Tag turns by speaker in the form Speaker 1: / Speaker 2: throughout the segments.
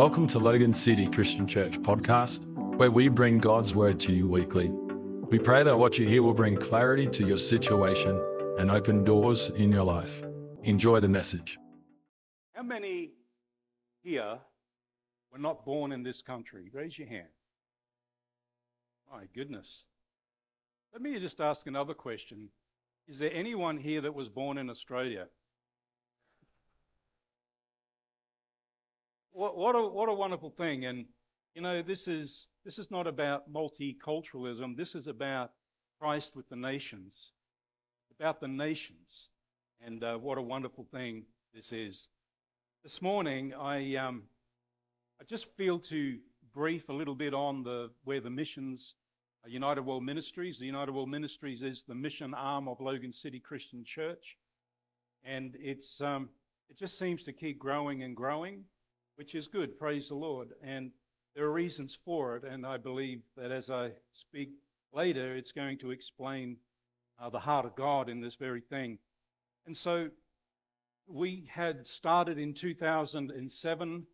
Speaker 1: Welcome to Logan City Christian Church podcast, where we bring God's word to you weekly. We pray that what you hear will bring clarity to your situation and open doors in your life. Enjoy the message.
Speaker 2: How many here were not born in this country? Raise your hand. My goodness. Let me just ask another question. Is there anyone here that was born in Australia? What, what, a, what a wonderful thing. And, you know, this is, this is not about multiculturalism. This is about Christ with the nations, about the nations. And uh, what a wonderful thing this is. This morning, I, um, I just feel to brief a little bit on the, where the missions, uh, United World Ministries, the United World Ministries is the mission arm of Logan City Christian Church. And it's, um, it just seems to keep growing and growing which is good, praise the Lord. And there are reasons for it, and I believe that as I speak later, it's going to explain uh, the heart of God in this very thing. And so we had started in 2007,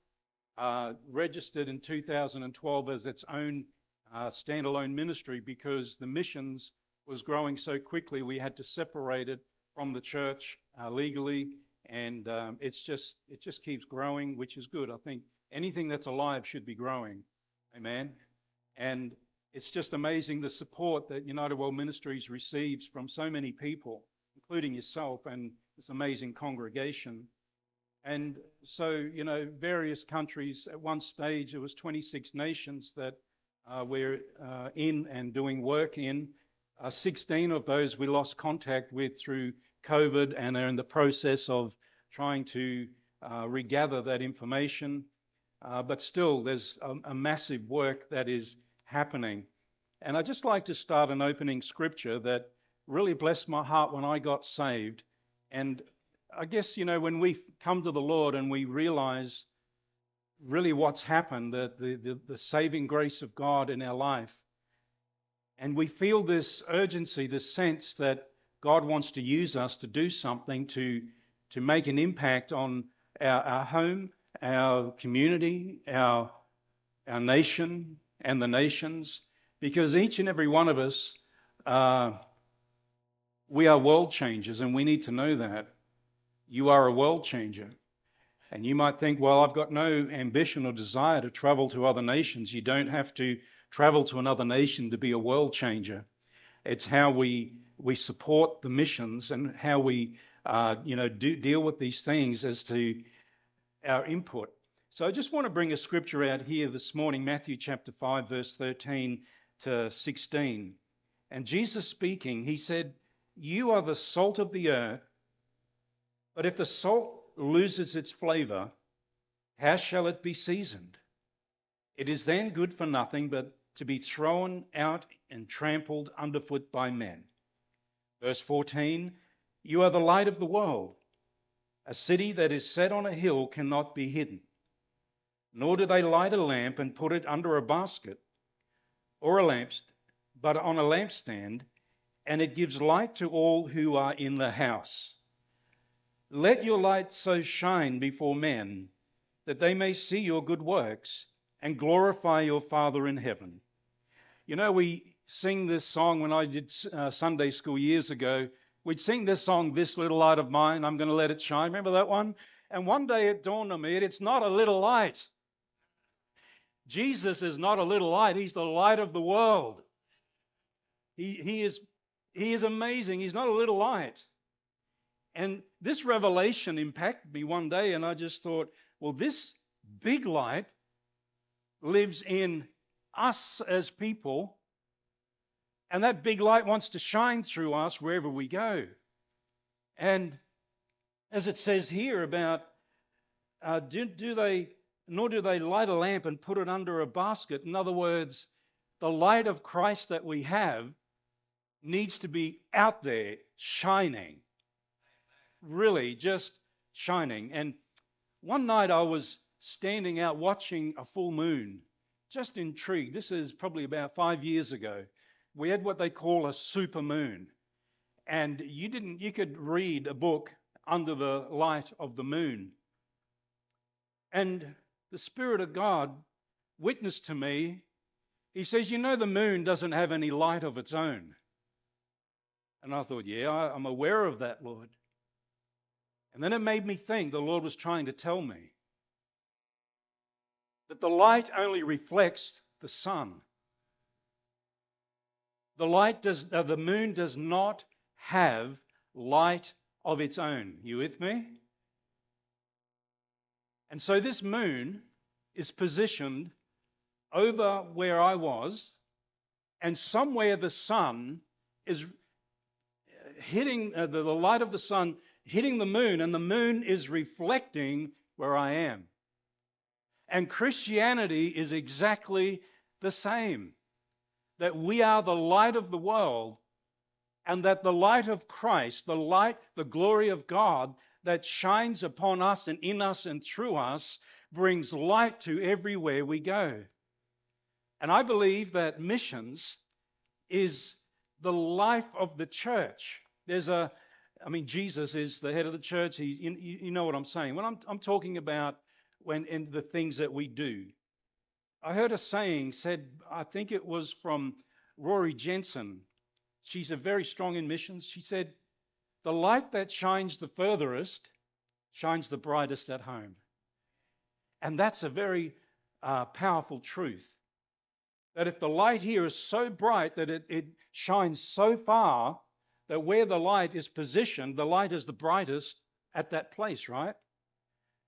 Speaker 2: uh, registered in 2012 as its own uh, standalone ministry because the missions was growing so quickly, we had to separate it from the church uh, legally and um, it's just it just keeps growing, which is good. I think anything that's alive should be growing, amen. And it's just amazing the support that United World Ministries receives from so many people, including yourself and this amazing congregation. And so, you know, various countries. At one stage, it was 26 nations that uh, we're uh, in and doing work in. Uh, 16 of those we lost contact with through COVID and are in the process of trying to uh, regather that information. Uh, but still, there's a, a, massive work that is happening. And I'd just like to start an opening scripture that really blessed my heart when I got saved. And I guess, you know, when we come to the Lord and we realize really what's happened, the, the, the, the saving grace of God in our life, and we feel this urgency, this sense that God wants to use us to do something to, to make an impact on our, our home, our community, our, our nation, and the nations, because each and every one of us, uh, we are world changers, and we need to know that. You are a world changer. And you might think, well, I've got no ambition or desire to travel to other nations. You don't have to travel to another nation to be a world changer. It's how we we support the missions and how we, uh, you know, do, deal with these things as to our input. So I just want to bring a scripture out here this morning, Matthew chapter 5, verse 13 to 16. And Jesus speaking, he said, You are the salt of the earth, but if the salt loses its flavor, how shall it be seasoned? It is then good for nothing but to be thrown out and trampled underfoot by men. Verse 14 You are the light of the world. A city that is set on a hill cannot be hidden. Nor do they light a lamp and put it under a basket or a lamp, but on a lampstand, and it gives light to all who are in the house. Let your light so shine before men that they may see your good works and glorify your Father in heaven. You know, we sing this song when I did uh, Sunday school years ago. We'd sing this song, This Little Light of Mine, I'm going to let it shine. Remember that one? And one day it dawned on me it's not a little light. Jesus is not a little light, He's the light of the world. He, he, is, he is amazing. He's not a little light. And this revelation impacted me one day, and I just thought, well, this big light lives in us as people and that big light wants to shine through us wherever we go. And as it says here about, uh, do, do they, nor do they light a lamp and put it under a basket. In other words, the light of Christ that we have needs to be out there shining. Really, just shining. And one night I was standing out watching a full moon, just intrigued. This is probably about five years ago we had what they call a super moon. And you didn't you could read a book under the light of the moon. And the Spirit of God witnessed to me. He says, You know, the moon doesn't have any light of its own. And I thought, Yeah, I'm aware of that, Lord. And then it made me think the Lord was trying to tell me that the light only reflects the sun. The light does, uh, the moon does not have light of its own. You with me? And so this moon is positioned over where I was, and somewhere the sun is hitting uh, the, the light of the sun hitting the moon, and the moon is reflecting where I am. And Christianity is exactly the same that we are the light of the world, and that the light of Christ, the light, the glory of God that shines upon us and in us and through us, brings light to everywhere we go. And I believe that missions is the life of the church. There's a, I mean, Jesus is the head of the church. He, you, you know what I'm saying. When I'm, I'm talking about when in the things that we do, I heard a saying said, I think it was from Rory Jensen. She's a very strong in missions. She said, The light that shines the furthest shines the brightest at home. And that's a very uh, powerful truth. That if the light here is so bright that it, it shines so far, that where the light is positioned, the light is the brightest at that place, right?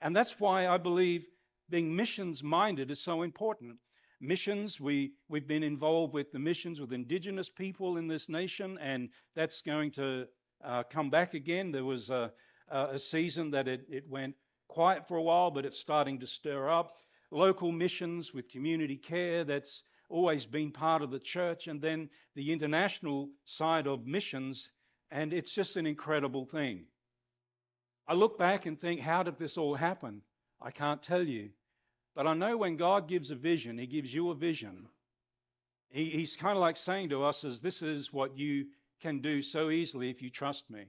Speaker 2: And that's why I believe being missions minded is so important. Missions, we, we've been involved with the missions with indigenous people in this nation, and that's going to uh, come back again. There was a, a season that it, it went quiet for a while, but it's starting to stir up. Local missions with community care, that's always been part of the church, and then the international side of missions, and it's just an incredible thing. I look back and think, how did this all happen? I can't tell you. But I know when God gives a vision, He gives you a vision. He, he's kind of like saying to us, as this is what you can do so easily if you trust me.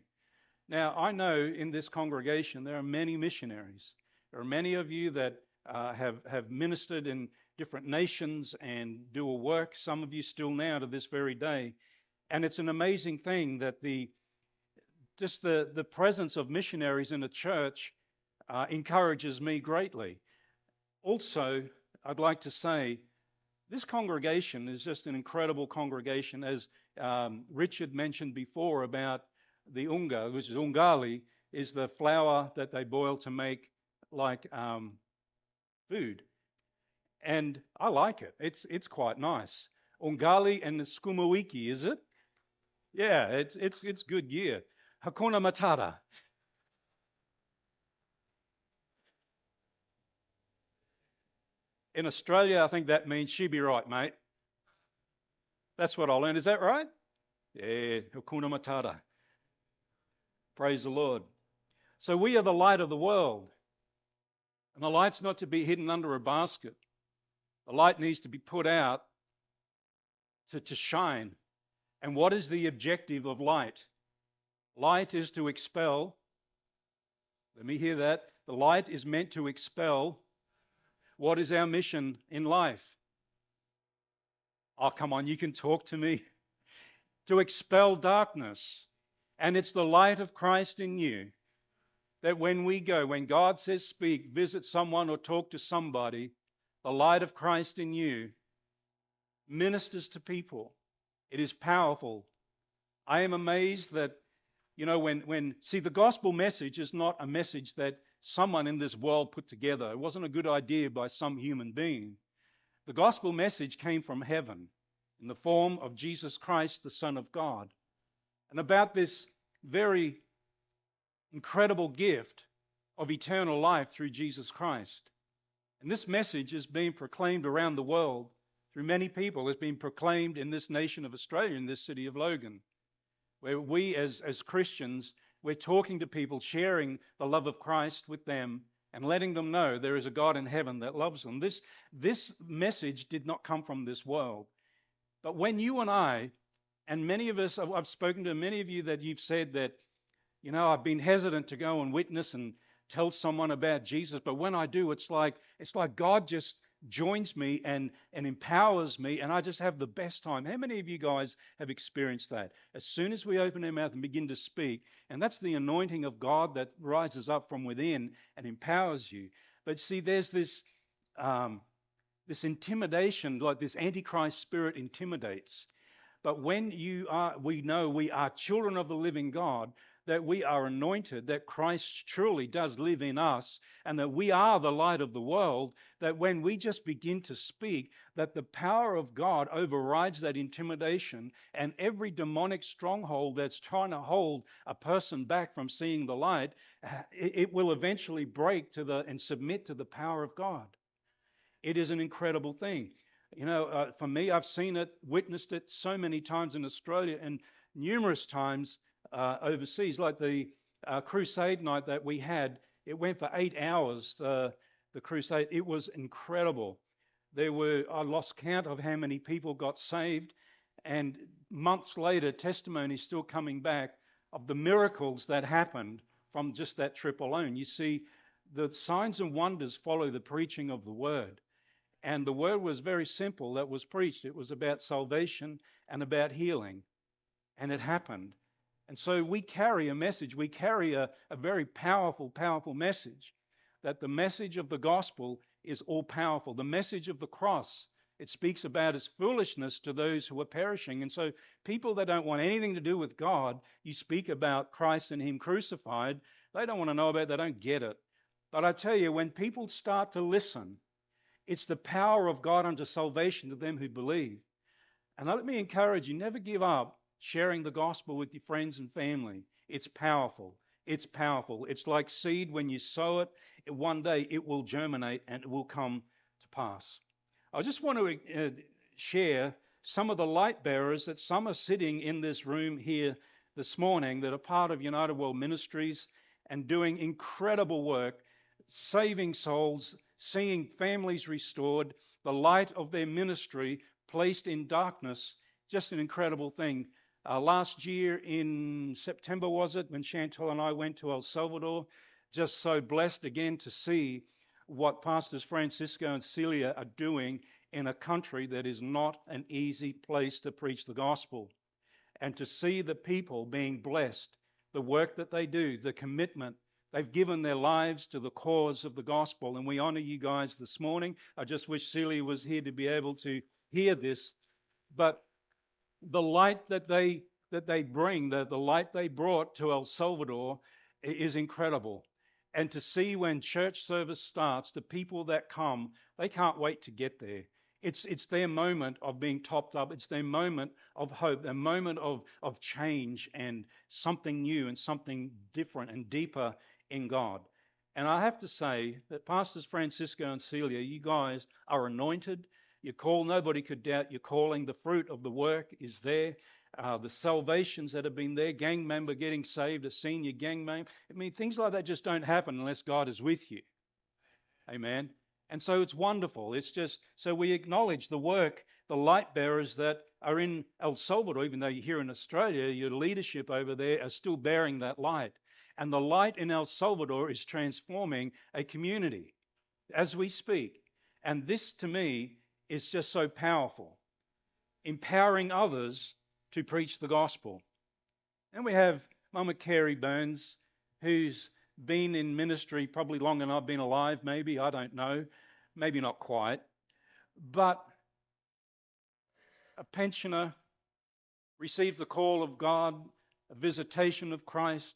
Speaker 2: Now, I know in this congregation there are many missionaries. There are many of you that uh, have, have ministered in different nations and do a work, some of you still now to this very day. And it's an amazing thing that the just the, the presence of missionaries in a church uh, encourages me greatly. Also, I'd like to say this congregation is just an incredible congregation, as um, Richard mentioned before about the unga, which is ugali, is the flour that they boil to make like um, food and I like it. It's it's quite nice. Ugali and the sukuma wiki, is it? Yeah, it's it's it's good gear. Hakuna Matata. In Australia, I think that means she be right, mate. That's what I learned. Is that right? Yeah, Hakuna Matata. Praise the Lord. So we are the light of the world. And the light's not to be hidden under a basket. The light needs to be put out to, to shine. And what is the objective of light? Light is to expel. Let me hear that. The light is meant to expel. What is our mission in life? Oh, come on, you can talk to me. to expel darkness. And it's the light of Christ in you that when we go, when God says speak, visit someone or talk to somebody, the light of Christ in you ministers to people. It is powerful. I am amazed that, you know, when, when, see, the gospel message is not a message that someone in this world put together. It wasn't a good idea by some human being. The gospel message came from heaven in the form of Jesus Christ, the Son of God. And about this very incredible gift of eternal life through Jesus Christ. And this message is being proclaimed around the world through many people. It's been proclaimed in this nation of Australia, in this city of Logan, where we as, as Christians, we're talking to people, sharing the love of Christ with them, and letting them know there is a God in heaven that loves them. This, this message did not come from this world. But when you and I, and many of us, I've spoken to many of you that you've said that, you know, I've been hesitant to go and witness and tell someone about Jesus, but when I do, it's like it's like God just joins me and, and empowers me, and I just have the best time. How many of you guys have experienced that? As soon as we open our mouth and begin to speak, and that's the anointing of God that rises up from within and empowers you. But see, there's this, um, this intimidation, like this antichrist spirit intimidates. But when you are, we know we are children of the living God, that we are anointed, that Christ truly does live in us, and that we are the light of the world, that when we just begin to speak, that the power of God overrides that intimidation, and every demonic stronghold that's trying to hold a person back from seeing the light, it, will eventually break to the and submit to the power of God. It is an incredible thing. You know, uh, for me, I've seen it, witnessed it so many times in Australia, and numerous times uh, overseas, like the uh, crusade night that we had. It went for eight hours, the, the crusade. It was incredible. There were, I lost count of how many people got saved. And months later, testimonies still coming back of the miracles that happened from just that trip alone. You see, the signs and wonders follow the preaching of the word. And the word was very simple that was preached. It was about salvation and about healing. And it happened. And so we carry a message, we carry a, a very powerful, powerful message that the message of the gospel is all powerful. The message of the cross, it speaks about as foolishness to those who are perishing. And so, people that don't want anything to do with God, you speak about Christ and Him crucified, they don't want to know about it, they don't get it. But I tell you, when people start to listen, it's the power of God unto salvation to them who believe. And let me encourage you never give up sharing the gospel with your friends and family. It's powerful. It's powerful. It's like seed when you sow it, one day it will germinate and it will come to pass. I just want to uh, share some of the light bearers that some are sitting in this room here this morning that are part of United World Ministries and doing incredible work, saving souls, seeing families restored, the light of their ministry placed in darkness. Just an incredible thing. Uh, last year in September, was it, when Chantal and I went to El Salvador? Just so blessed again to see what Pastors Francisco and Celia are doing in a country that is not an easy place to preach the gospel. And to see the people being blessed, the work that they do, the commitment. They've given their lives to the cause of the gospel. And we honor you guys this morning. I just wish Celia was here to be able to hear this. But the light that they that they bring, the, the light they brought to El Salvador is incredible. And to see when church service starts, the people that come, they can't wait to get there. It's, it's their moment of being topped up. It's their moment of hope, their moment of, of change and something new and something different and deeper in God. And I have to say that Pastors Francisco and Celia, you guys are anointed. You call, nobody could doubt your calling. The fruit of the work is there. Uh, the salvations that have been there, gang member getting saved, a senior gang member. I mean, things like that just don't happen unless God is with you. Amen. And so it's wonderful. It's just so we acknowledge the work, the light bearers that are in El Salvador, even though you're here in Australia, your leadership over there are still bearing that light. And the light in El Salvador is transforming a community as we speak. And this to me is just so powerful, empowering others to preach the gospel. And we have Mama Carrie Burns, who's been in ministry probably longer than I've been alive, maybe, I don't know, maybe not quite, but a pensioner received the call of God, a visitation of Christ,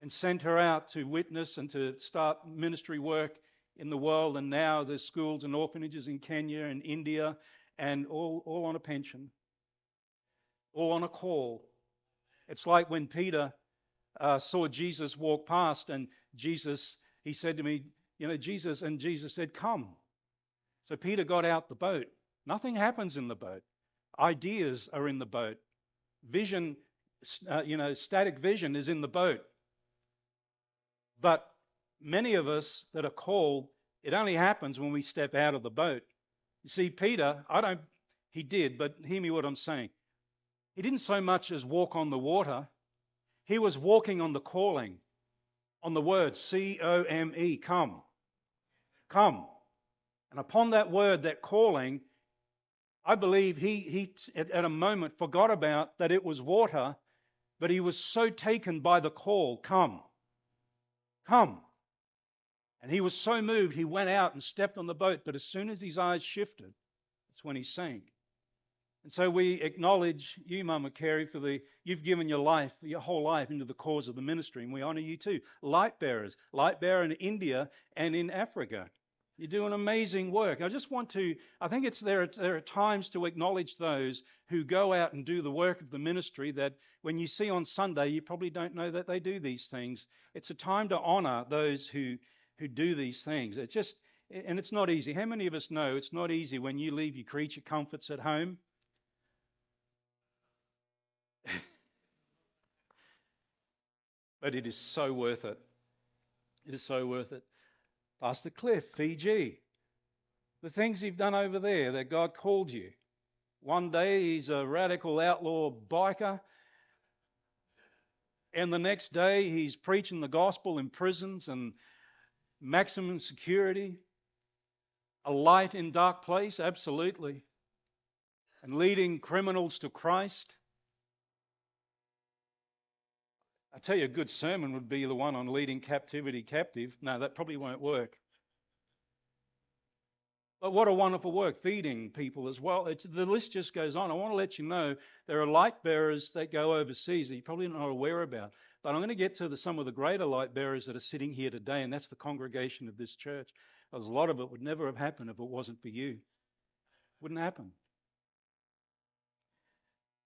Speaker 2: and sent her out to witness and to start ministry work in the world, and now there's schools and orphanages in Kenya and India, and all, all on a pension, all on a call. It's like when Peter uh, saw Jesus walk past, and Jesus, he said to me, You know, Jesus, and Jesus said, Come. So Peter got out the boat. Nothing happens in the boat, ideas are in the boat. Vision, uh, you know, static vision is in the boat. But many of us that are called, it only happens when we step out of the boat. You see, Peter, I don't, he did, but hear me what I'm saying. He didn't so much as walk on the water, he was walking on the calling, on the word C O M E, come. Come. And upon that word, that calling, I believe he, he at, at a moment forgot about that it was water, but he was so taken by the call, come, come. And he was so moved, he went out and stepped on the boat. But as soon as his eyes shifted, that's when he sank. And so we acknowledge you, Mama Carey, for the you've given your life, your whole life into the cause of the ministry, and we honor you too. Light bearers, light bearer in India and in Africa. You do an amazing work. I just want to, I think it's there, there are times to acknowledge those who go out and do the work of the ministry that when you see on Sunday, you probably don't know that they do these things. It's a time to honor those who who do these things. It's just, and it's not easy. How many of us know it's not easy when you leave your creature comforts at home? but it is so worth it. It is so worth it. Pastor Cliff, Fiji, the things you've done over there that God called you. One day he's a radical outlaw biker, and the next day he's preaching the gospel in prisons and maximum security, a light in dark place, absolutely, and leading criminals to Christ. I tell you, a good sermon would be the one on leading captivity captive. No, that probably won't work. But what a wonderful work, feeding people as well. It's, the list just goes on. I want to let you know there are light bearers that go overseas that you're probably not aware about. But I'm going to get to the, some of the greater light bearers that are sitting here today, and that's the congregation of this church. Because a lot of it would never have happened if it wasn't for you. Wouldn't happen.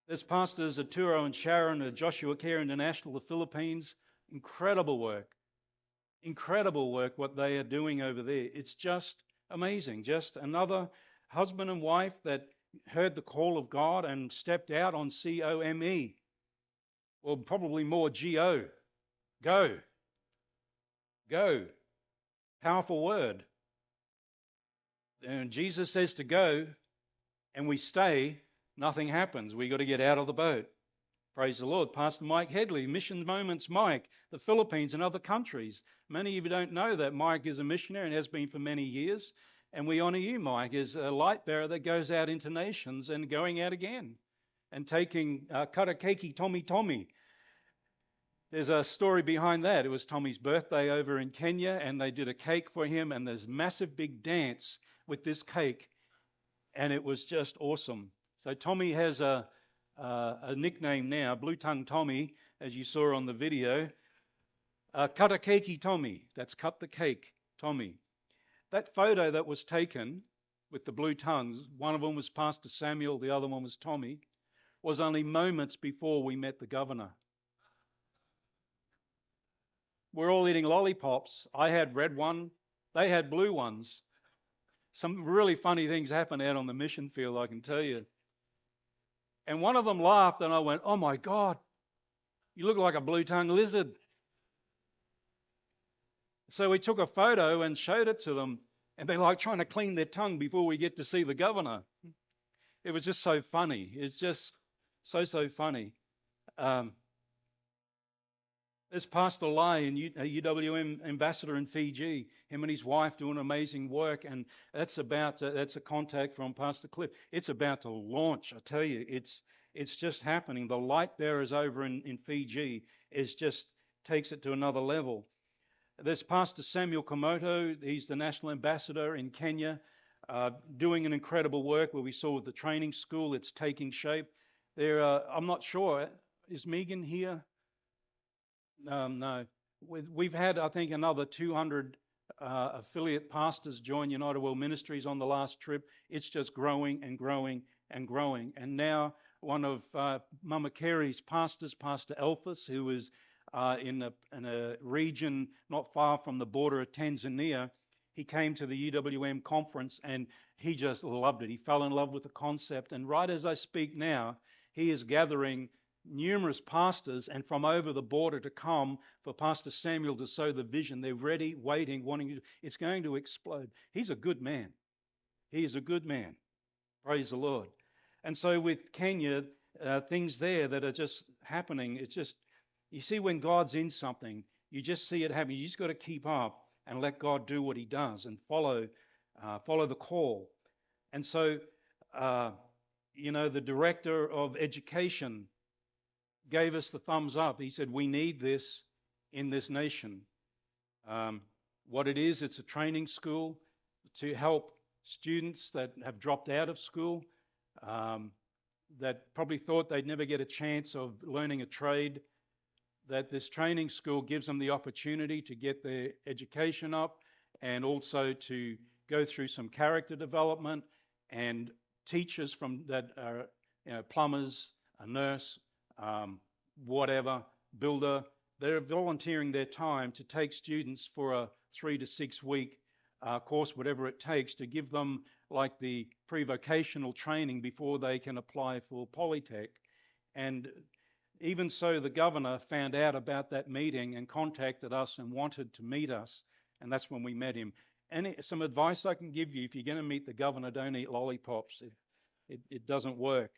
Speaker 2: There's pastors Arturo and Sharon at Joshua Care International, the Philippines. Incredible work. Incredible work what they are doing over there. It's just amazing. Just another husband and wife that heard the call of God and stepped out on C O M E well, probably more G-O. Go. Go. Powerful word. And Jesus says to go, and we stay, nothing happens. We got to get out of the boat. Praise the Lord. Pastor Mike Headley, Mission Moments Mike, the Philippines and other countries. Many of you don't know that Mike is a missionary and has been for many years. And we honor you, Mike, as a light bearer that goes out into nations and going out again and taking uh, Katakeki Tommy Tommy. There's a story behind that. It was Tommy's birthday over in Kenya, and they did a cake for him, and there's massive big dance with this cake, and it was just awesome. So Tommy has a, uh, a nickname now, Blue Tongue Tommy, as you saw on the video. Uh, cut a cakey Tommy. That's cut the cake Tommy. That photo that was taken with the blue tongues, one of them was Pastor Samuel, the other one was Tommy was only moments before we met the governor. We're all eating lollipops. I had red one, they had blue ones. Some really funny things happened out on the mission field, I can tell you. And one of them laughed, and I went, Oh my God, you look like a blue tongued lizard. So we took a photo and showed it to them, and they're like trying to clean their tongue before we get to see the governor. It was just so funny. It's just so, so funny. Um, there's Pastor Lai, a UWM ambassador in Fiji. Him and his wife doing amazing work, and that's about to, that's a contact from Pastor Cliff. It's about to launch. I tell you, it's it's just happening. The light bearers over in, in Fiji is just takes it to another level. There's Pastor Samuel Komoto. He's the national ambassador in Kenya, uh, doing an incredible work. Where we saw the training school, it's taking shape. There, uh, I'm not sure. Is Megan here? Um, no. We've had, I think, another 200 uh, affiliate pastors join United World Ministries on the last trip. It's just growing and growing and growing. And now, one of uh, Mama Carey's pastors, Pastor Elphus, who is uh, in, a, in a region not far from the border of Tanzania, he came to the UWM conference and he just loved it. He fell in love with the concept. And right as I speak now, he is gathering numerous pastors and from over the border to come for Pastor Samuel to sow the vision. They're ready, waiting, wanting to. It's going to explode. He's a good man. He is a good man. Praise the Lord. And so with Kenya, uh, things there that are just happening, it's just, you see, when God's in something, you just see it happen. You just got to keep up and let God do what He does and follow, uh, follow the call. And so, uh, you know, the director of education gave us the thumbs up. He said, We need this in this nation. Um, what it is, it's a training school to help students that have dropped out of school, um, that probably thought they'd never get a chance of learning a trade, that this training school gives them the opportunity to get their education up and also to go through some character development and teachers from that are you know, plumbers, a nurse, um, whatever, builder, they're volunteering their time to take students for a three to six week uh, course, whatever it takes, to give them like the pre vocational training before they can apply for Polytech. And even so, the governor found out about that meeting and contacted us and wanted to meet us. And that's when we met him. Any, some advice I can give you if you're going to meet the governor, don't eat lollipops. It, it, it doesn't work.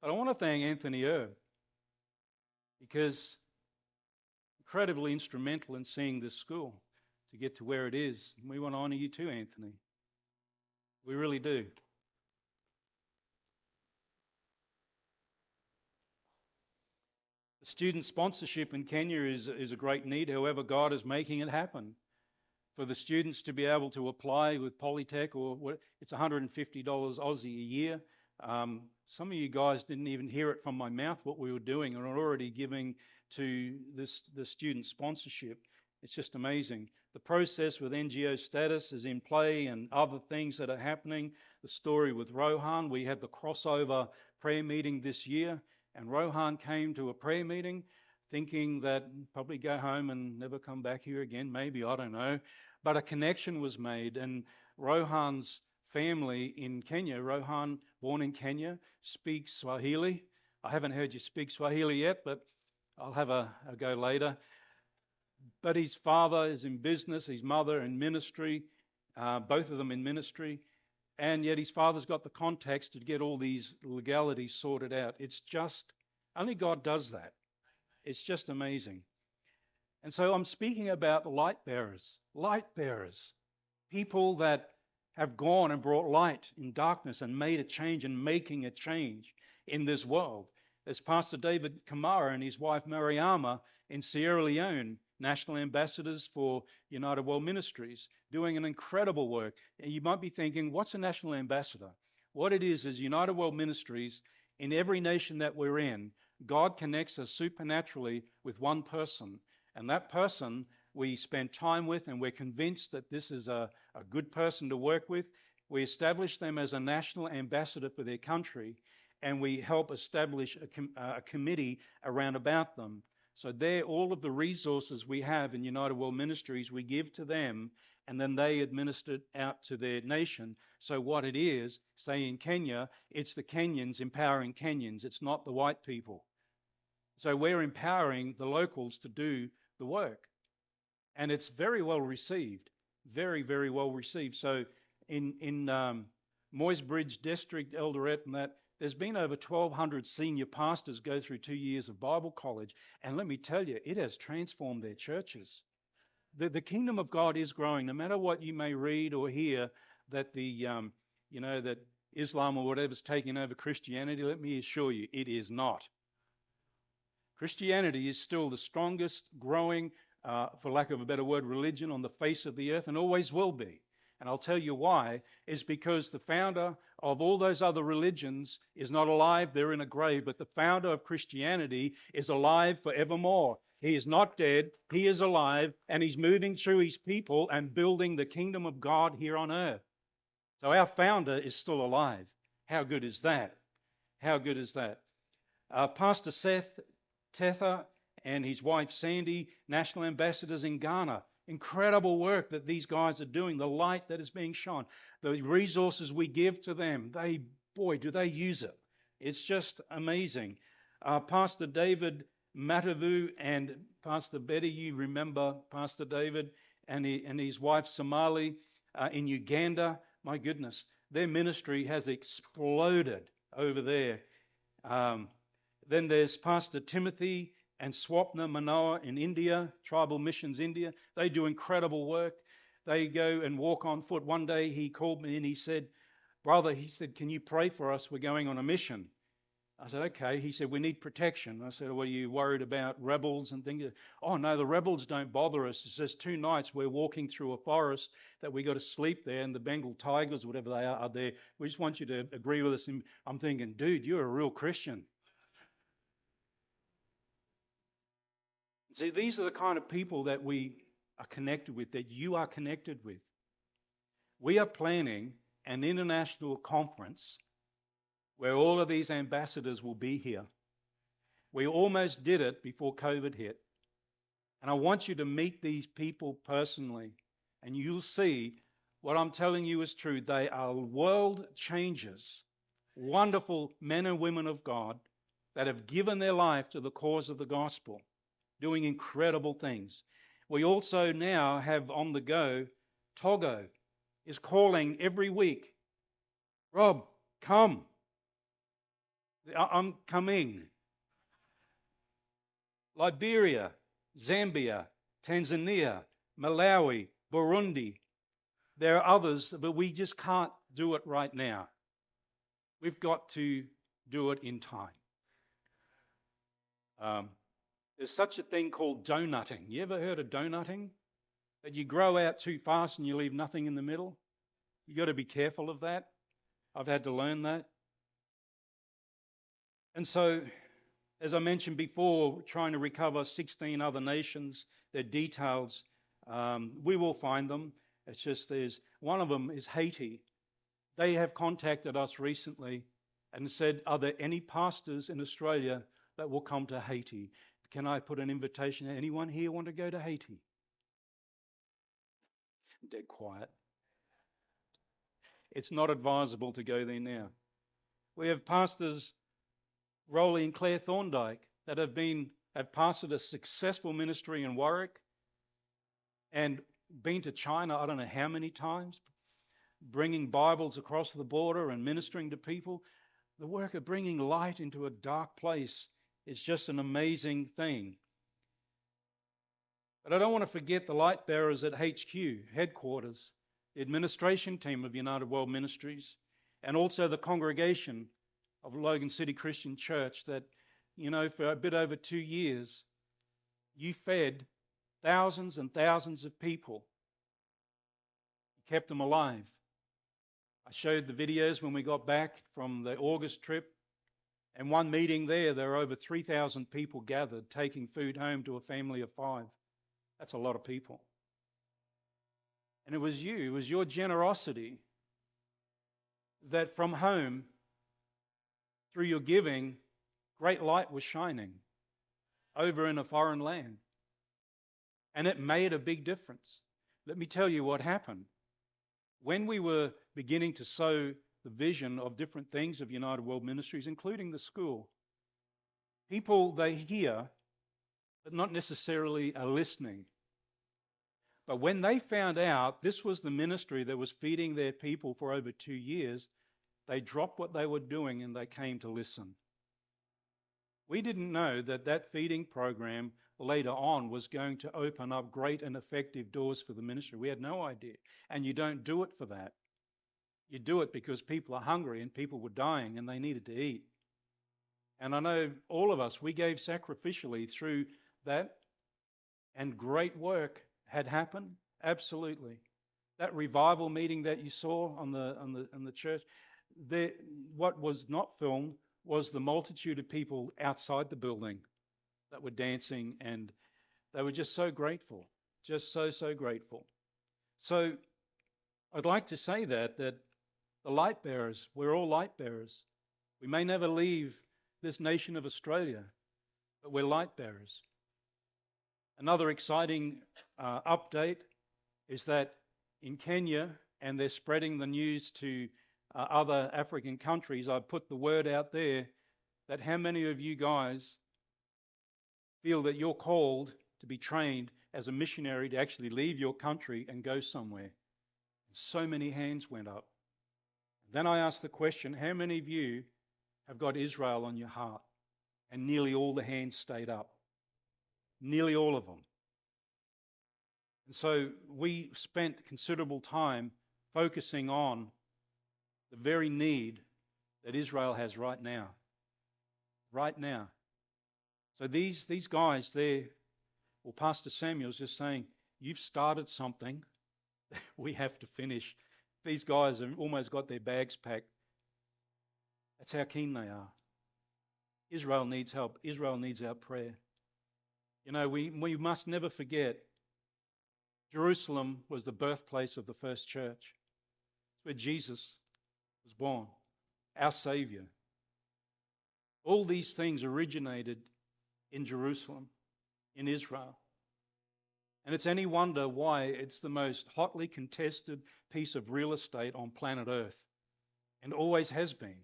Speaker 2: But I want to thank Anthony Erb because incredibly instrumental in seeing this school to get to where it is. We want to honor you too, Anthony. We really do. The student sponsorship in Kenya is, is a great need. However, God is making it happen. For the students to be able to apply with Polytech, or what, it's $150 Aussie a year. Um, some of you guys didn't even hear it from my mouth what we were doing and are already giving to this the student sponsorship. It's just amazing. The process with NGO status is in play and other things that are happening. The story with Rohan, we had the crossover prayer meeting this year, and Rohan came to a prayer meeting thinking that probably go home and never come back here again, maybe, I don't know. But a connection was made, and Rohan's family in Kenya, Rohan, born in Kenya, speaks Swahili. I haven't heard you speak Swahili yet, but I'll have a, a go later. But his father is in business, his mother in ministry, uh, both of them in ministry. And yet his father's got the context to get all these legalities sorted out. It's just, only God does that. It's just amazing. And so I'm speaking about light bearers, light bearers, people that have gone and brought light in darkness and made a change and making a change in this world. There's Pastor David Kamara and his wife Mariama in Sierra Leone, national ambassadors for United World Ministries, doing an incredible work. And you might be thinking, what's a national ambassador? What it is is United World Ministries in every nation that we're in, God connects us supernaturally with one person. And that person we spend time with, and we're convinced that this is a, a good person to work with. We establish them as a national ambassador for their country, and we help establish a, com- uh, a committee around about them. So there, all of the resources we have in United World Ministries, we give to them, and then they administer it out to their nation. So what it is, say in Kenya, it's the Kenyans empowering Kenyans. It's not the white people. So we're empowering the locals to do the work and it's very well received, very very well received. So in in um, Bridge District, Eldoret, and that there's been over 1,200 senior pastors go through two years of Bible college, and let me tell you, it has transformed their churches. The, the kingdom of God is growing, no matter what you may read or hear that the um, you know that Islam or whatever's taking over Christianity. Let me assure you, it is not. Christianity is still the strongest growing uh, for lack of a better word, religion on the face of the earth and always will be. And I'll tell you why, is because the founder of all those other religions is not alive, they're in a grave, but the founder of Christianity is alive forevermore. He is not dead, he is alive, and he's moving through his people and building the kingdom of God here on earth. So our founder is still alive. How good is that? How good is that? Uh, Pastor Seth Tether and his wife Sandy, national ambassadors in Ghana. Incredible work that these guys are doing, the light that is being shone, the resources we give to them. They, boy, do they use it. It's just amazing. Uh, Pastor David Matavu and Pastor Betty, you remember Pastor David and, he, and his wife Somali uh, in Uganda. My goodness, their ministry has exploded over there. Um, then there's Pastor Timothy and Swapna Manoa in India, Tribal Missions India. They do incredible work. They go and walk on foot. One day he called me and he said, Brother, he said, Can you pray for us? We're going on a mission. I said, okay. He said, we need protection. I said, well, are you worried about rebels and things? Oh, no, the rebels don't bother us. It's just two nights we're walking through a forest that we got to sleep there and the Bengal tigers, whatever they are, are there. We just want you to agree with us. And I'm thinking, dude, you're a real Christian. See, these are the kind of people that we are connected with, that you are connected with. We are planning an international conference where all of these ambassadors will be here. We almost did it before COVID hit. And I want you to meet these people personally, and you'll see what I'm telling you is true. They are world changers, wonderful men and women of God that have given their life to the cause of the gospel, doing incredible things. We also now have on the go, Togo is calling every week, Rob, come. I'm coming. Liberia, Zambia, Tanzania, Malawi, Burundi. There are others, but we just can't do it right now. We've got to do it in time. Um, there's such a thing called donutting. You ever heard of donutting? That you grow out too fast and you leave nothing in the middle? You've got to be careful of that. I've had to learn that. And so, as I mentioned before, trying to recover 16 other nations, their details, um, we will find them. It's just there's one of them is Haiti. They have contacted us recently and said, Are there any pastors in Australia that will come to Haiti? Can I put an invitation? Anyone here want to go to Haiti? Dead quiet. It's not advisable to go there now. We have pastors Rolly and Claire Thorndyke that have been have pastored a successful ministry in Warwick and been to China I don't know how many times, bringing Bibles across the border and ministering to people. The work of bringing light into a dark place is just an amazing thing. But I don't want to forget the light bearers at HQ, headquarters, the administration team of United World Ministries, and also the congregation of Logan City Christian Church that, you know, for a bit over two years, you fed thousands and thousands of people. You kept them alive. I showed the videos when we got back from the August trip. And one meeting there, there were over 3,000 people gathered taking food home to a family of five. That's a lot of people. And it was you, it was your generosity that from home through your giving, great light was shining over in a foreign land. And it made a big difference. Let me tell you what happened. When we were beginning to sow the vision of different things of United World Ministries, including the school, people they hear, but not necessarily are listening. But when they found out this was the ministry that was feeding their people for over two years, they dropped what they were doing and they came to listen. We didn't know that that feeding program later on was going to open up great and effective doors for the ministry. We had no idea. And you don't do it for that. You do it because people are hungry and people were dying and they needed to eat. And I know all of us, we gave sacrificially through that, and great work had happened. Absolutely. That revival meeting that you saw on the, on the, on the church, the, what was not filmed was the multitude of people outside the building that were dancing, and they were just so grateful, just so, so grateful. So I'd like to say that, that the light bearers, we're all light bearers. We may never leave this nation of Australia, but we're light bearers. Another exciting uh, update is that in Kenya, and they're spreading the news to uh, other African countries, I put the word out there that how many of you guys feel that you're called to be trained as a missionary to actually leave your country and go somewhere? So many hands went up. Then I asked the question how many of you have got Israel on your heart? And nearly all the hands stayed up. nearly all of them. And so we spent considerable time focusing on the very need that Israel has right now. Right now. So these, these guys there, well, Pastor Samuel's just saying, You've started something. we have to finish. These guys have almost got their bags packed. That's how keen they are. Israel needs help. Israel needs our prayer. You know, we, we must never forget Jerusalem was the birthplace of the first church. It's where Jesus was born, our Savior. All these things originated in Jerusalem, in Israel. And it's any wonder why it's the most hotly contested piece of real estate on planet Earth, and always has been.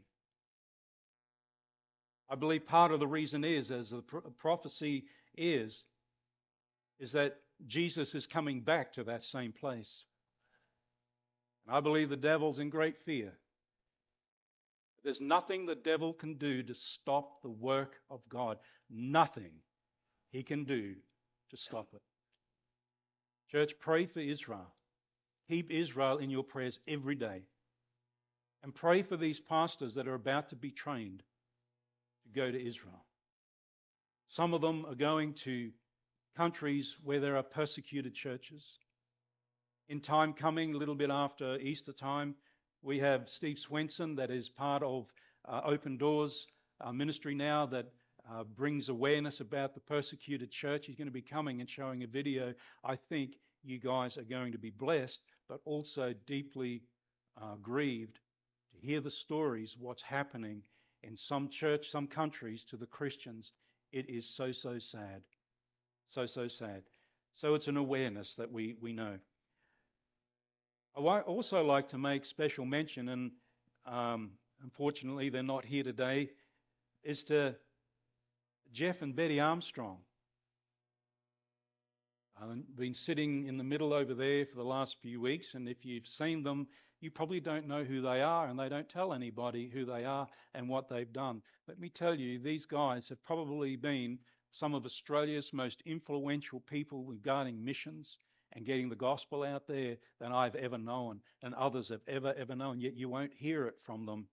Speaker 2: I believe part of the reason is, as the prophecy is, is that Jesus is coming back to that same place. And I believe the devil's in great fear. There's nothing the devil can do to stop the work of God. Nothing he can do to stop it. Church, pray for Israel. Keep Israel in your prayers every day. And pray for these pastors that are about to be trained to go to Israel. Some of them are going to countries where there are persecuted churches. In time coming, a little bit after Easter time, we have Steve Swenson, that is part of uh, Open Doors uh, ministry now, that uh, brings awareness about the persecuted church. He's going to be coming and showing a video. I think you guys are going to be blessed, but also deeply uh, grieved to hear the stories, what's happening in some church, some countries to the Christians, it is so, so sad. So, so sad. So it's an awareness that we, we know. I also like to make special mention, and um, unfortunately they're not here today, is to Jeff and Betty Armstrong. I've been sitting in the middle over there for the last few weeks, and if you've seen them, you probably don't know who they are, and they don't tell anybody who they are and what they've done. Let me tell you, these guys have probably been some of Australia's most influential people regarding missions and getting the gospel out there than I've ever known, and others have ever, ever known, yet you won't hear it from them.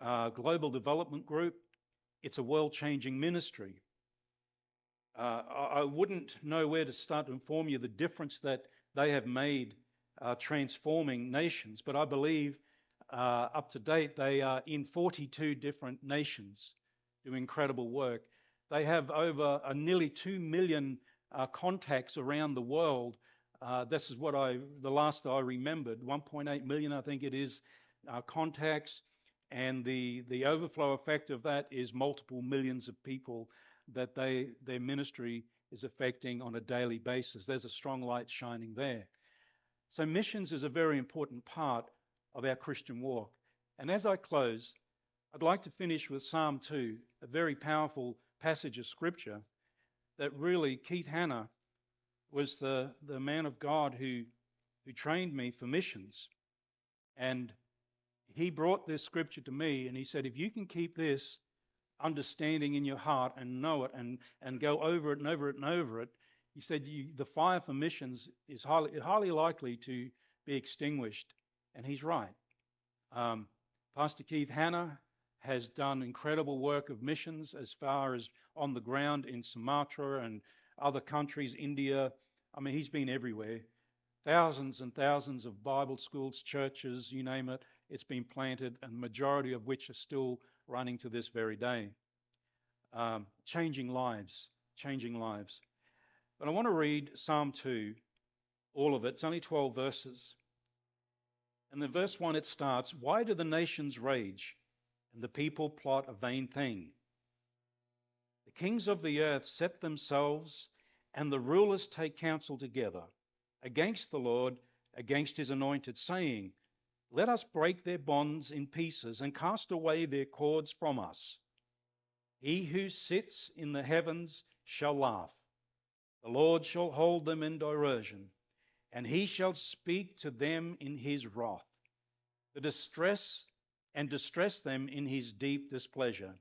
Speaker 2: Uh, Global Development Group, it's a world changing ministry. Uh, I wouldn't know where to start to inform you the difference that they have made uh, transforming nations, but I believe uh, up to date they are in 42 different nations doing incredible work. They have over uh, nearly 2 million uh, contacts around the world. Uh, this is what I, the last I remembered, 1.8 million, I think it is, uh, contacts. And the, the overflow effect of that is multiple millions of people that they, their ministry is affecting on a daily basis. There's a strong light shining there. So, missions is a very important part of our Christian walk. And as I close, I'd like to finish with Psalm 2, a very powerful passage of scripture that really Keith Hanna was the, the man of God who, who trained me for missions. And he brought this scripture to me and he said, If you can keep this understanding in your heart and know it and, and go over it and over it and over it, he said you, the fire for missions is highly, highly likely to be extinguished. And he's right. Um, Pastor Keith Hanna has done incredible work of missions as far as on the ground in Sumatra and other countries, India. I mean, he's been everywhere. Thousands and thousands of Bible schools, churches, you name it, it's been planted, and the majority of which are still running to this very day. Um, changing lives, changing lives. But I want to read Psalm 2, all of it. It's only 12 verses. And in verse 1, it starts Why do the nations rage and the people plot a vain thing? The kings of the earth set themselves, and the rulers take counsel together against the Lord, against his anointed, saying, Let us break their bonds in pieces and cast away their cords from us. He who sits in the heavens shall laugh. The Lord shall hold them in derision, and he shall speak to them in his wrath, the distress and distress them in his deep displeasure.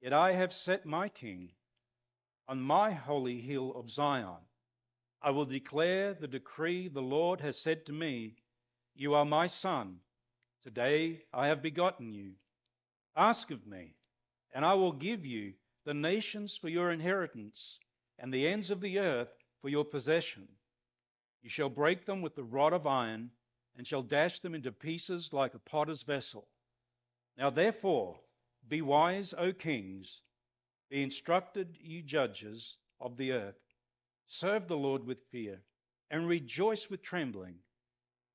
Speaker 2: Yet I have set my king on my holy hill of Zion. I will declare the decree the Lord has said to me, You are my son. Today I have begotten you. Ask of me, and I will give you the nations for your inheritance, and the ends of the earth for your possession. You shall break them with the rod of iron, and shall dash them into pieces like a potter's vessel. Now therefore, be wise, O kings, be instructed, you judges of the earth. Serve the Lord with fear, and rejoice with trembling.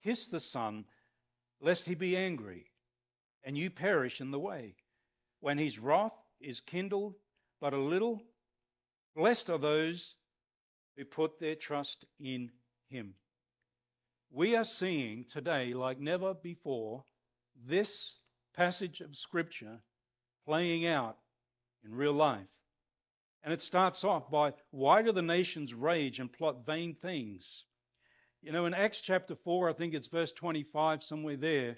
Speaker 2: Kiss the Son, lest he be angry, and you perish in the way. When his wrath is kindled but a little, blessed are those who put their trust in him. We are seeing today, like never before, this passage of Scripture playing out in real life. And it starts off by why do the nations rage and plot vain things? You know, in Acts chapter 4, I think it's verse 25, somewhere there,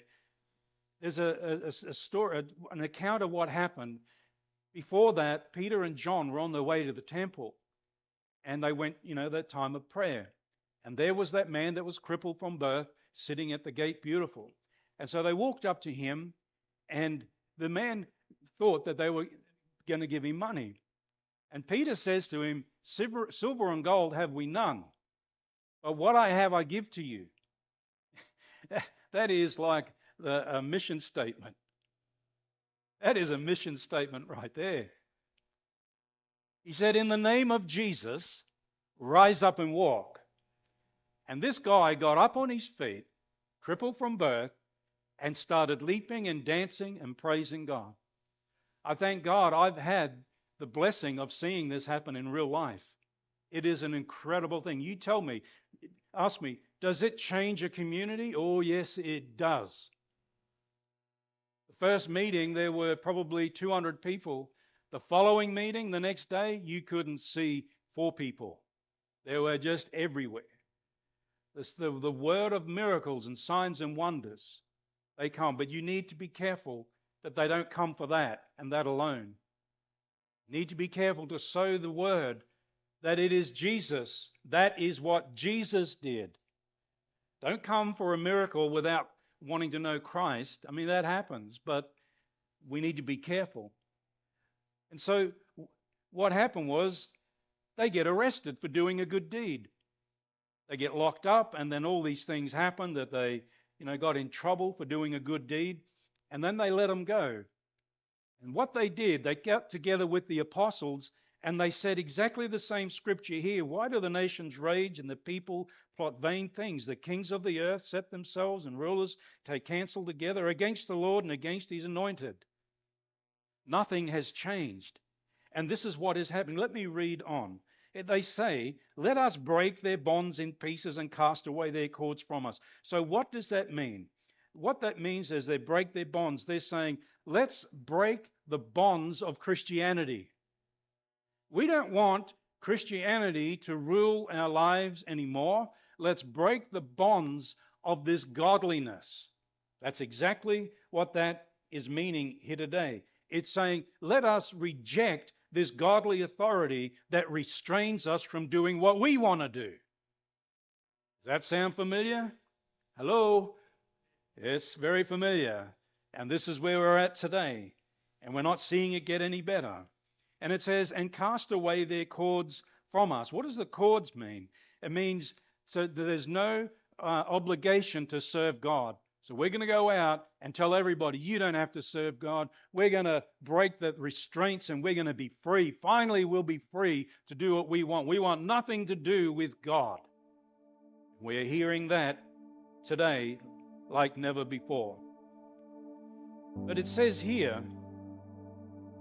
Speaker 2: there's a, a, a story, an account of what happened. Before that, Peter and John were on their way to the temple and they went, you know, that time of prayer. And there was that man that was crippled from birth sitting at the gate, beautiful. And so they walked up to him, and the man thought that they were going to give him money. And Peter says to him, silver, silver and gold have we none, but what I have I give to you. that is like the, a mission statement. That is a mission statement right there. He said, In the name of Jesus, rise up and walk. And this guy got up on his feet, crippled from birth, and started leaping and dancing and praising God. I thank God I've had the blessing of seeing this happen in real life. It is an incredible thing. You tell me, ask me, does it change a community? Oh, yes, it does. The first meeting, there were probably 200 people. The following meeting, the next day, you couldn't see four people. They were just everywhere. The, the word of miracles and signs and wonders. They come, but you need to be careful that they don't come for that and that alone. Need to be careful to sow the word that it is Jesus. That is what Jesus did. Don't come for a miracle without wanting to know Christ. I mean, that happens, but we need to be careful. And so, what happened was they get arrested for doing a good deed. They get locked up, and then all these things happen that they, you know, got in trouble for doing a good deed and then they let them go. And what they did, they got together with the apostles and they said exactly the same scripture here. Why do the nations rage and the people plot vain things? The kings of the earth set themselves and rulers take counsel together against the Lord and against his anointed. Nothing has changed. And this is what is happening. Let me read on. They say, Let us break their bonds in pieces and cast away their cords from us. So, what does that mean? what that means is they break their bonds. They're saying, let's break the bonds of Christianity. We don't want Christianity to rule our lives anymore. Let's break the bonds of this godliness. That's exactly what that is meaning here today. It's saying, let us reject this godly authority that restrains us from doing what we want to do. Does that sound familiar? Hello? It's very familiar. And this is where we're at today. And we're not seeing it get any better. And it says, and cast away their cords from us. What does the cords mean? It means so that there's no uh, obligation to serve God. So we're going to go out and tell everybody, you don't have to serve God. We're going to break the restraints and we're going to be free. Finally, we'll be free to do what we want. We want nothing to do with God. We're hearing that today like never before. But it says here,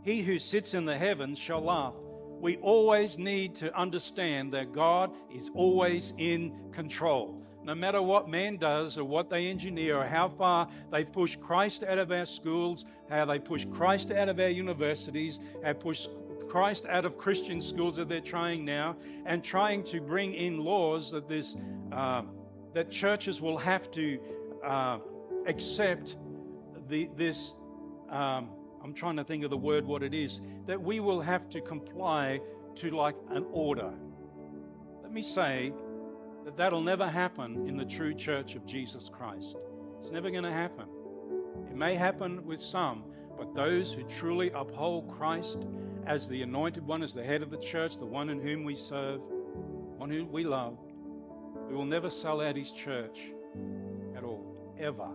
Speaker 2: He who sits in the heavens shall laugh. We always need to understand that God is always in control. No matter what man does or what they engineer or how far they push Christ out of our schools, how they push Christ out of our universities, how push Christ out of Christian schools that they're trying now, and trying to bring in laws that this uh, that churches will have to uh, accept the, this, um, I'm trying to think of the word, what it is, that we will have to comply to like an order. Let me say that that'll never happen in the true church of Jesus Christ. It's never going to happen. It may happen with some, but those who truly uphold Christ as the anointed one, as the head of the church, the one in whom we serve, one who we love, we will never sell out his church at all, ever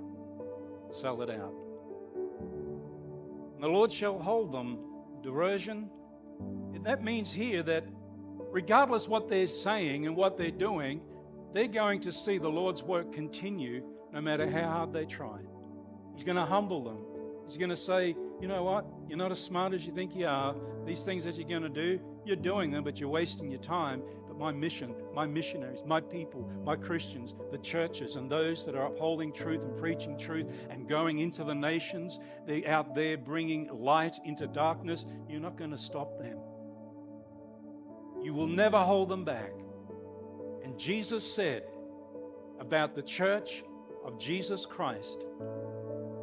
Speaker 2: sell it out. And the Lord shall hold them derision. And that means here that regardless what they're saying and what they're doing, they're going to see the Lord's work continue no matter how hard they try. He's going to humble them. He's going to say, you know what? You're not as smart as you think you are. These things that you're going to do, you're doing them, but you're wasting your time. But my mission, my missionaries, my people, my Christians, the churches, and those that are upholding truth and preaching truth and going into the nations, they're out there bringing light into darkness. You're not going to stop them. You will never hold them back. Jesus said about the church of Jesus Christ,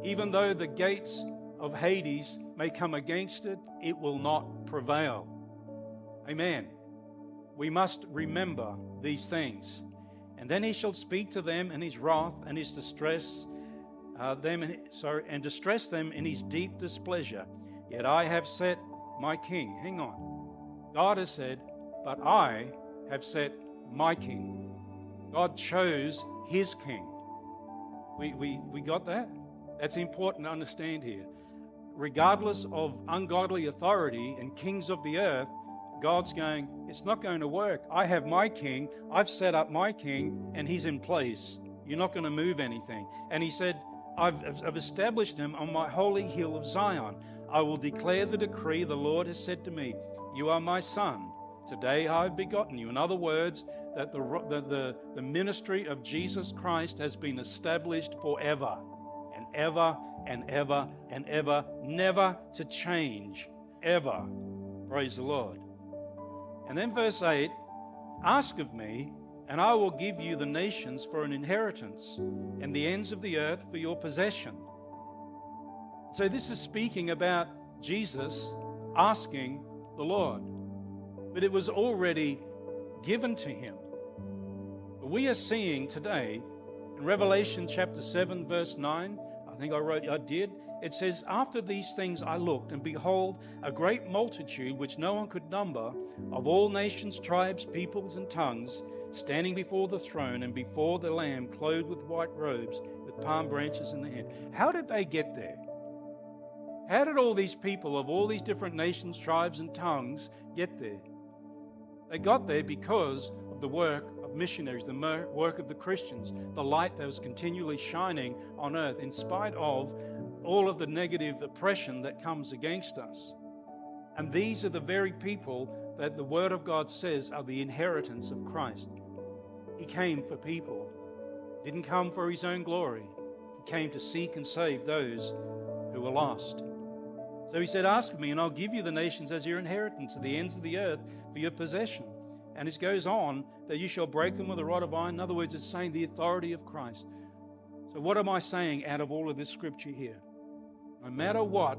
Speaker 2: even though the gates of Hades may come against it, it will not prevail. Amen. We must remember these things. And then he shall speak to them in his wrath and his distress, uh, them in, sorry, and distress them in his deep displeasure. Yet I have set my king. Hang on. God has said, but I have set my king. God chose his king. We, we, we got that? That's important to understand here. Regardless of ungodly authority and kings of the earth, God's going, it's not going to work. I have my king, I've set up my king, and he's in place. You're not going to move anything. And he said, I've, I've established him on my holy hill of Zion. I will declare the decree the Lord has said to me, You are my son. Today I've begotten you. In other words, that the, the, the, ministry of Jesus Christ has been established forever and ever and ever and ever, never to change, ever. Praise the Lord. And then verse 8 Ask of me, and I will give you the nations for an inheritance, and the ends of the earth for your possession. So, this is speaking about Jesus asking the Lord but it was already given to him. We are seeing today in Revelation chapter 7, verse 9, I think I wrote, I did. It says, After these things I looked, and behold, a great multitude which no one could number, of all nations, tribes, peoples, and tongues, standing before the throne and before the Lamb, clothed with white robes, with palm branches in their hand. How did they get there? How did all these people of all these different nations, tribes, and tongues get there? They got there because of the work missionaries, the work of the Christians, the light that was continually shining on earth in spite of all of the negative oppression that comes against us. And these are the very people that the Word of God says are the inheritance of Christ. He came for people, didn't come for his own glory. He came to seek and save those who were lost. So he said, Ask me, and I'll give you the nations as your inheritance, to the ends of the earth for your possession. And it goes on that you shall break them with a rod of iron. In other words, it's saying the authority of Christ. So, what am I saying out of all of this scripture here? No matter what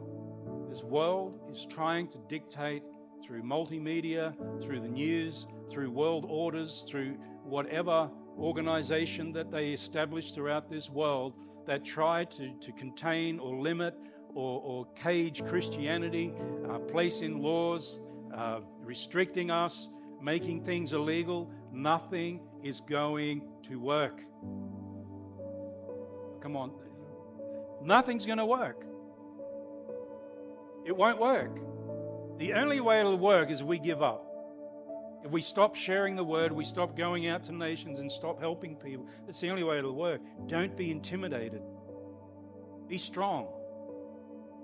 Speaker 2: this world is trying to dictate through multimedia, through the news, through world orders, through whatever organization that they establish throughout this world that try to, to contain or limit or, or cage Christianity, uh, placing laws, uh, restricting us, making things illegal, nothing is going to work. Come on. Nothing's going to work. It won't work. The only way it'll work is we give up. If we stop sharing the word, we stop going out to nations and stop helping people, that's the only way it'll work. Don't be intimidated. Be strong.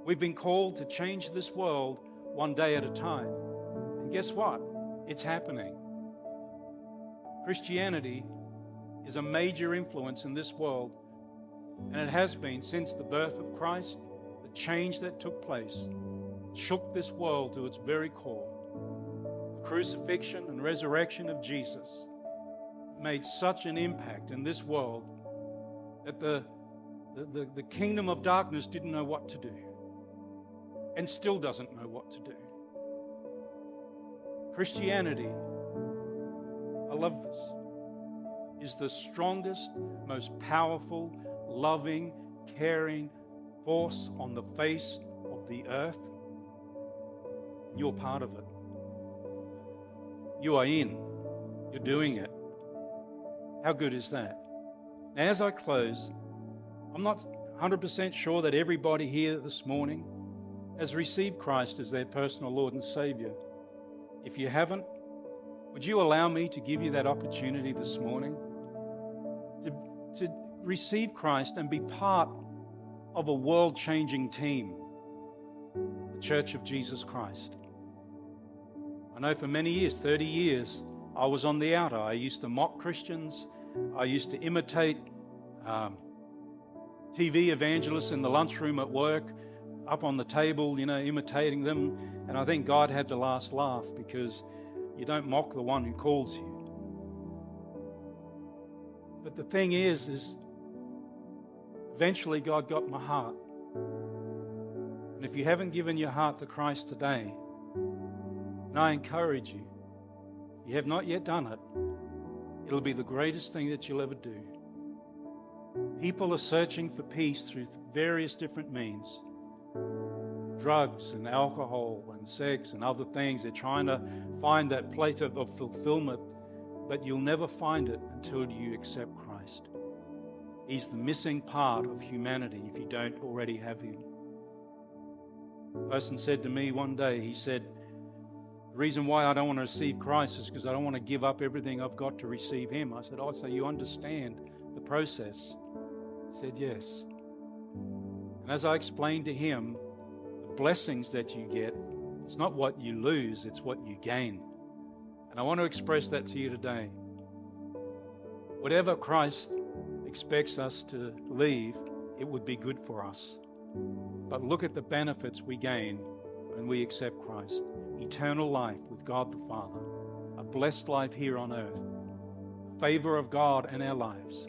Speaker 2: We've been called to change this world one day at a time. And guess what? It's happening. Christianity is a major influence in this world, and it has been since the birth of Christ, the change that took place shook this world to its very core. The crucifixion and resurrection of Jesus made such an impact in this world that the, the, the, kingdom of darkness didn't know what to do and still doesn't know what to do. Christianity, I love this, is the strongest, most powerful, loving, caring force on the face of the earth. You're part of it. You are in. You're doing it. How good is that? Now, as I close, I'm not 100% sure that everybody here this morning has received Christ as their personal Lord and Savior. If you haven't, would you allow me to give you that opportunity this morning to, to receive Christ and be part of a world changing team, the Church of Jesus Christ? I know for many years, 30 years, I was on the outer. I used to mock Christians, I used to imitate um, TV evangelists in the lunchroom at work up on the table, you know, imitating them. And I think God had the last laugh because you don't mock the one who calls you. But the thing is, is eventually God got my heart. And if you haven't given your heart to Christ today, and I encourage you, you have not yet done it, it'll be the greatest thing that you'll ever do. People are searching for peace through various different means drugs and alcohol and sex and other things. They're trying to find that plate of, fulfillment, but you'll never find it until you accept Christ. He's the missing part of humanity if you don't already have Him. A person said to me one day, he said, The reason why I don't want to receive Christ is because I don't want to give up everything I've got to receive Him. I said, Oh, so you understand the process? He said, Yes. And as I explained to him, the blessings that you get, it's not what you lose, it's what you gain. And I want to express that to you today. Whatever Christ expects us to leave, it would be good for us. But look at the benefits we gain when we accept Christ eternal life with God the Father, a blessed life here on earth, favor of God in our lives.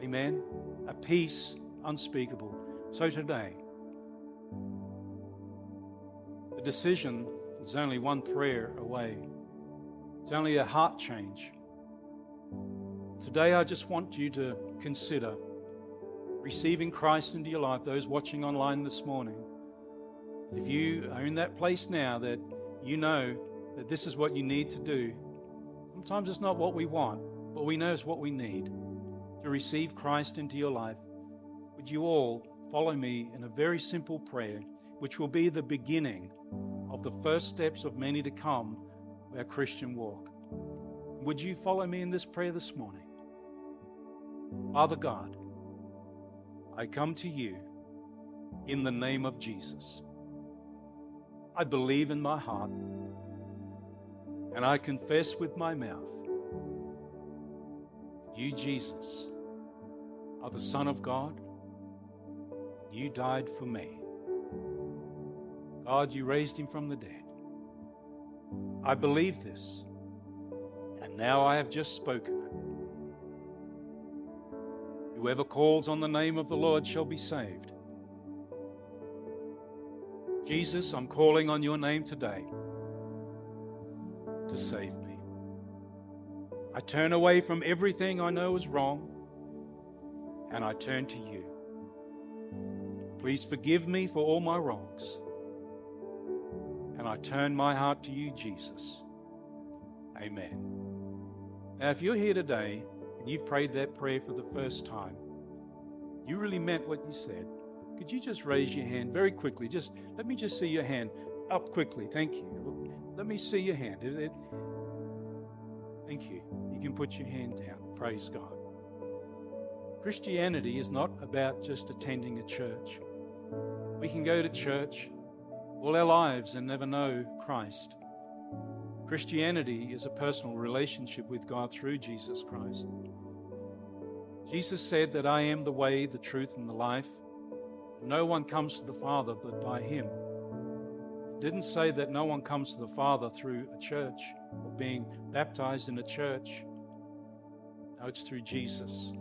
Speaker 2: Amen. A peace unspeakable. So today, the decision is only one prayer away. It's only a heart change. Today, I just want you to consider receiving Christ into your life, those watching online this morning. If you are in that place now that you know that this is what you need to do, sometimes it's not what we want, but we know it's what we need to receive Christ into your life. Would you all follow me in a very simple prayer, which will be the beginning of the first steps of many to come our Christian walk? Would you follow me in this prayer this morning? Father God, I come to you in the name of Jesus. I believe in my heart and I confess with my mouth you, Jesus, are the Son of God. You died for me. God, you raised him from the dead. I believe this, and now I have just spoken it. Whoever calls on the name of the Lord shall be saved. Jesus, I'm calling on your name today to save me. I turn away from everything I know is wrong and I turn to you. Please forgive me for all my wrongs. And I turn my heart to you, Jesus. Amen. Now, if you're here today and you've prayed that prayer for the first time, you really meant what you said. Could you just raise your hand very quickly? Just let me just see your hand up quickly. Thank you. Let me see your hand. Thank you. You can put your hand down. Praise God. Christianity is not about just attending a church. We can go to church all our lives and never know Christ. Christianity is a personal relationship with God through Jesus Christ. Jesus said that I am the way, the truth, and the life. No one comes to the Father but by Him. Didn't say that no one comes to the Father through a church or being baptized in a church. No, it's through Jesus.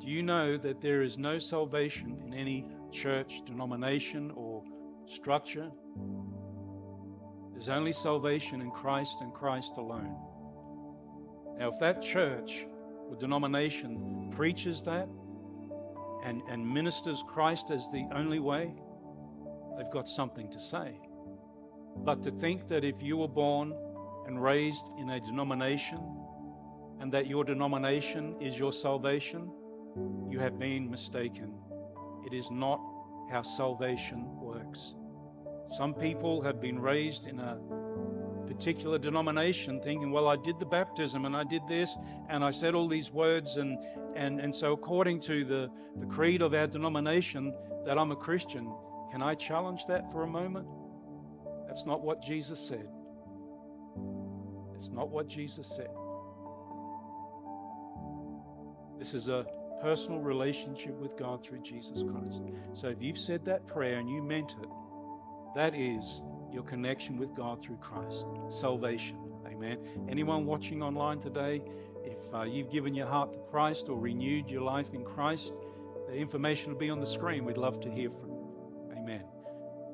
Speaker 2: Do you know that there is no salvation in any church, denomination, or structure? There's only salvation in Christ and Christ alone. Now, if that church or denomination preaches that and, and ministers Christ as the only way, they've got something to say. But to think that if you were born and raised in a denomination and that your denomination is your salvation, you have been mistaken. It is not how salvation works. Some people have been raised in a particular denomination thinking, well, I did the baptism and I did this and I said all these words, and, and, and so according to the, the creed of our denomination, that I'm a Christian. Can I challenge that for a moment? That's not what Jesus said. It's not what Jesus said. This is a personal relationship with God through Jesus Christ. So if you've said that prayer and you meant it, that is your connection with God through Christ, salvation. Amen. Anyone watching online today, if uh, you've given your heart to Christ or renewed your life in Christ, the information will be on the screen. We'd love to hear from you. Amen.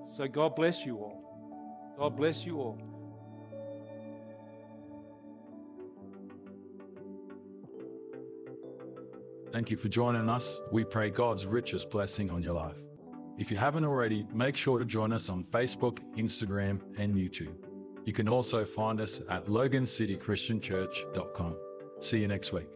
Speaker 2: So God bless you all. God bless you all.
Speaker 1: Thank you for joining us. We pray God's richest blessing on your life. If you haven't already, make sure to join us on Facebook, Instagram, and YouTube. You can also find us at logancitychristianchurch.com. See you next week.